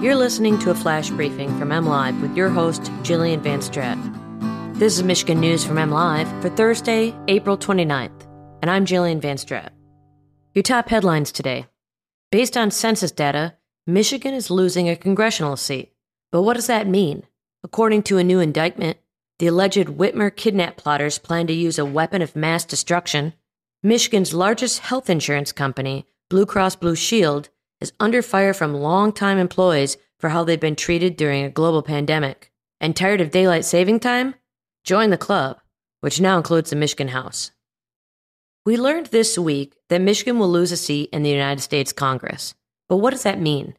You're listening to a flash briefing from MLive with your host, Jillian Van Strat. This is Michigan News from MLive for Thursday, April 29th, and I'm Jillian Van Strat. Your top headlines today. Based on census data, Michigan is losing a congressional seat. But what does that mean? According to a new indictment, the alleged Whitmer kidnap plotters plan to use a weapon of mass destruction. Michigan's largest health insurance company, Blue Cross Blue Shield, is under fire from longtime employees for how they've been treated during a global pandemic. And tired of daylight saving time? Join the club, which now includes the Michigan House. We learned this week that Michigan will lose a seat in the United States Congress. But what does that mean?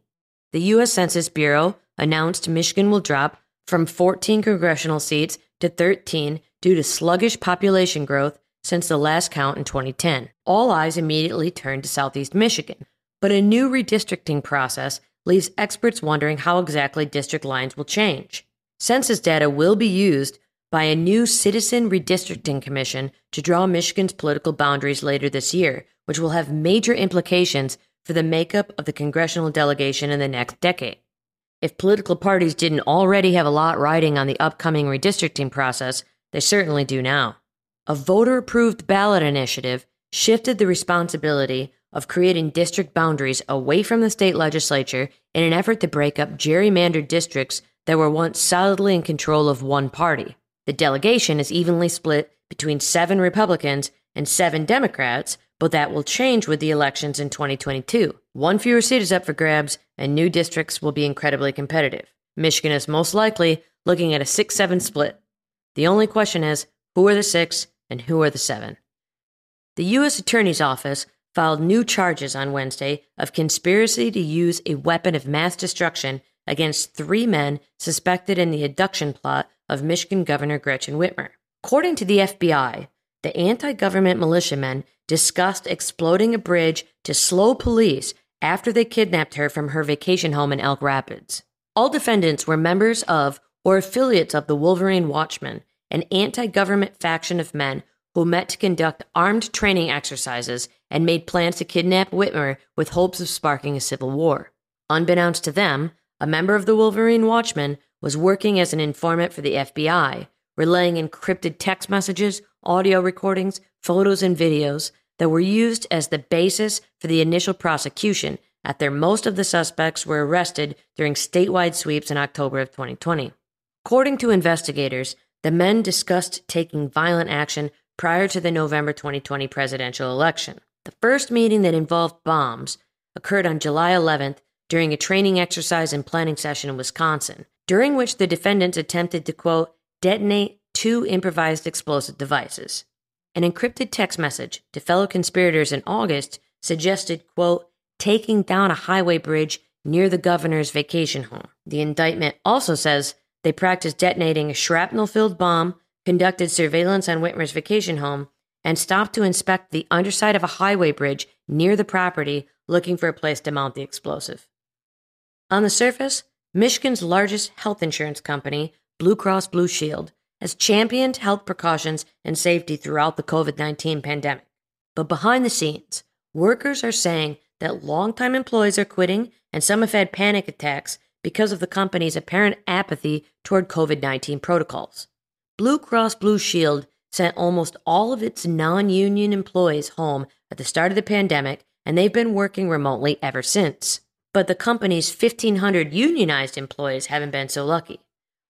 The U.S. Census Bureau announced Michigan will drop from 14 congressional seats to 13 due to sluggish population growth since the last count in 2010. All eyes immediately turned to Southeast Michigan, but a new redistricting process leaves experts wondering how exactly district lines will change. Census data will be used by a new Citizen Redistricting Commission to draw Michigan's political boundaries later this year, which will have major implications for the makeup of the congressional delegation in the next decade. If political parties didn't already have a lot riding on the upcoming redistricting process, they certainly do now. A voter approved ballot initiative shifted the responsibility of creating district boundaries away from the state legislature in an effort to break up gerrymandered districts that were once solidly in control of one party. The delegation is evenly split between seven Republicans and seven Democrats, but that will change with the elections in 2022. One fewer seat is up for grabs, and new districts will be incredibly competitive. Michigan is most likely looking at a 6 7 split. The only question is who are the six and who are the seven? The U.S. Attorney's Office filed new charges on Wednesday of conspiracy to use a weapon of mass destruction against three men suspected in the abduction plot of Michigan Governor Gretchen Whitmer. According to the FBI, the anti government militiamen discussed exploding a bridge to slow police after they kidnapped her from her vacation home in Elk Rapids. All defendants were members of or affiliates of the Wolverine Watchmen, an anti government faction of men who met to conduct armed training exercises and made plans to kidnap Whitmer with hopes of sparking a civil war. Unbeknownst to them, a member of the Wolverine Watchmen was working as an informant for the FBI, relaying encrypted text messages, audio recordings, photos, and videos that were used as the basis for the initial prosecution after most of the suspects were arrested during statewide sweeps in October of 2020. According to investigators, the men discussed taking violent action prior to the November 2020 presidential election. The first meeting that involved bombs occurred on July 11th during a training exercise and planning session in Wisconsin, during which the defendants attempted to, quote, detonate two improvised explosive devices. An encrypted text message to fellow conspirators in August suggested, quote, taking down a highway bridge near the governor's vacation home. The indictment also says they practiced detonating a shrapnel filled bomb conducted surveillance on Whitmer's vacation home, and stopped to inspect the underside of a highway bridge near the property looking for a place to mount the explosive. On the surface, Michigan's largest health insurance company, Blue Cross Blue Shield, has championed health precautions and safety throughout the COVID 19 pandemic. But behind the scenes, workers are saying that longtime employees are quitting and some have had panic attacks because of the company's apparent apathy toward COVID 19 protocols. Blue Cross Blue Shield sent almost all of its non union employees home at the start of the pandemic, and they've been working remotely ever since. But the company's 1,500 unionized employees haven't been so lucky.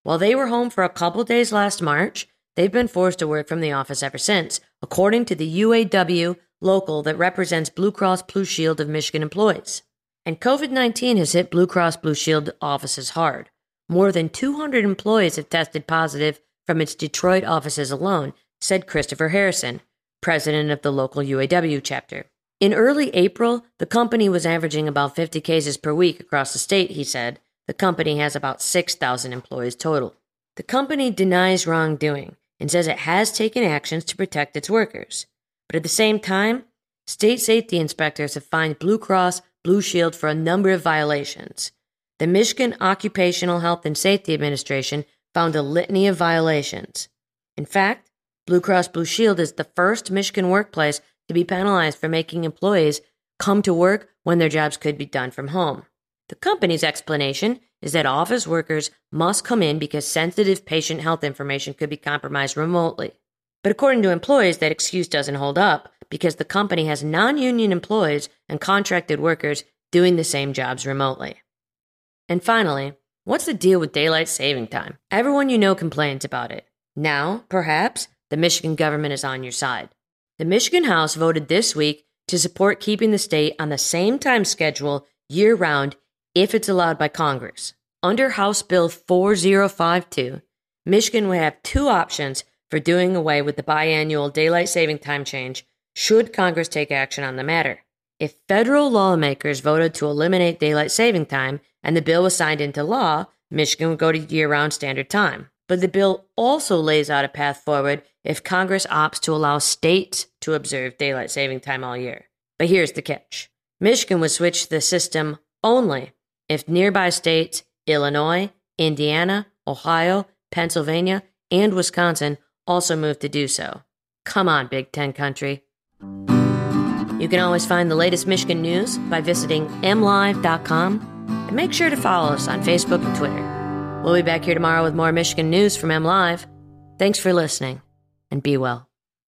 While they were home for a couple days last March, they've been forced to work from the office ever since, according to the UAW local that represents Blue Cross Blue Shield of Michigan employees. And COVID 19 has hit Blue Cross Blue Shield offices hard. More than 200 employees have tested positive from its Detroit offices alone, said Christopher Harrison, president of the local UAW chapter. In early April, the company was averaging about 50 cases per week across the state, he said. The company has about 6,000 employees total. The company denies wrongdoing and says it has taken actions to protect its workers. But at the same time, state safety inspectors have fined Blue Cross Blue Shield for a number of violations. The Michigan Occupational Health and Safety Administration found a litany of violations. In fact, Blue Cross Blue Shield is the first Michigan workplace to be penalized for making employees come to work when their jobs could be done from home. The company's explanation is that office workers must come in because sensitive patient health information could be compromised remotely. But according to employees, that excuse doesn't hold up because the company has non union employees and contracted workers doing the same jobs remotely. And finally, what's the deal with daylight saving time? Everyone you know complains about it. Now, perhaps, the Michigan government is on your side. The Michigan House voted this week to support keeping the state on the same time schedule year round if it's allowed by Congress. Under House Bill 4052, Michigan would have two options for doing away with the biannual daylight saving time change should Congress take action on the matter. If federal lawmakers voted to eliminate daylight saving time and the bill was signed into law, Michigan would go to year round standard time. But the bill also lays out a path forward if Congress opts to allow states to observe daylight saving time all year. But here's the catch Michigan would switch the system only if nearby states, Illinois, Indiana, Ohio, Pennsylvania, and Wisconsin, also move to do so. Come on, Big Ten country. You can always find the latest Michigan news by visiting mlive.com and make sure to follow us on Facebook and Twitter. We'll be back here tomorrow with more Michigan news from M Live. Thanks for listening and be well.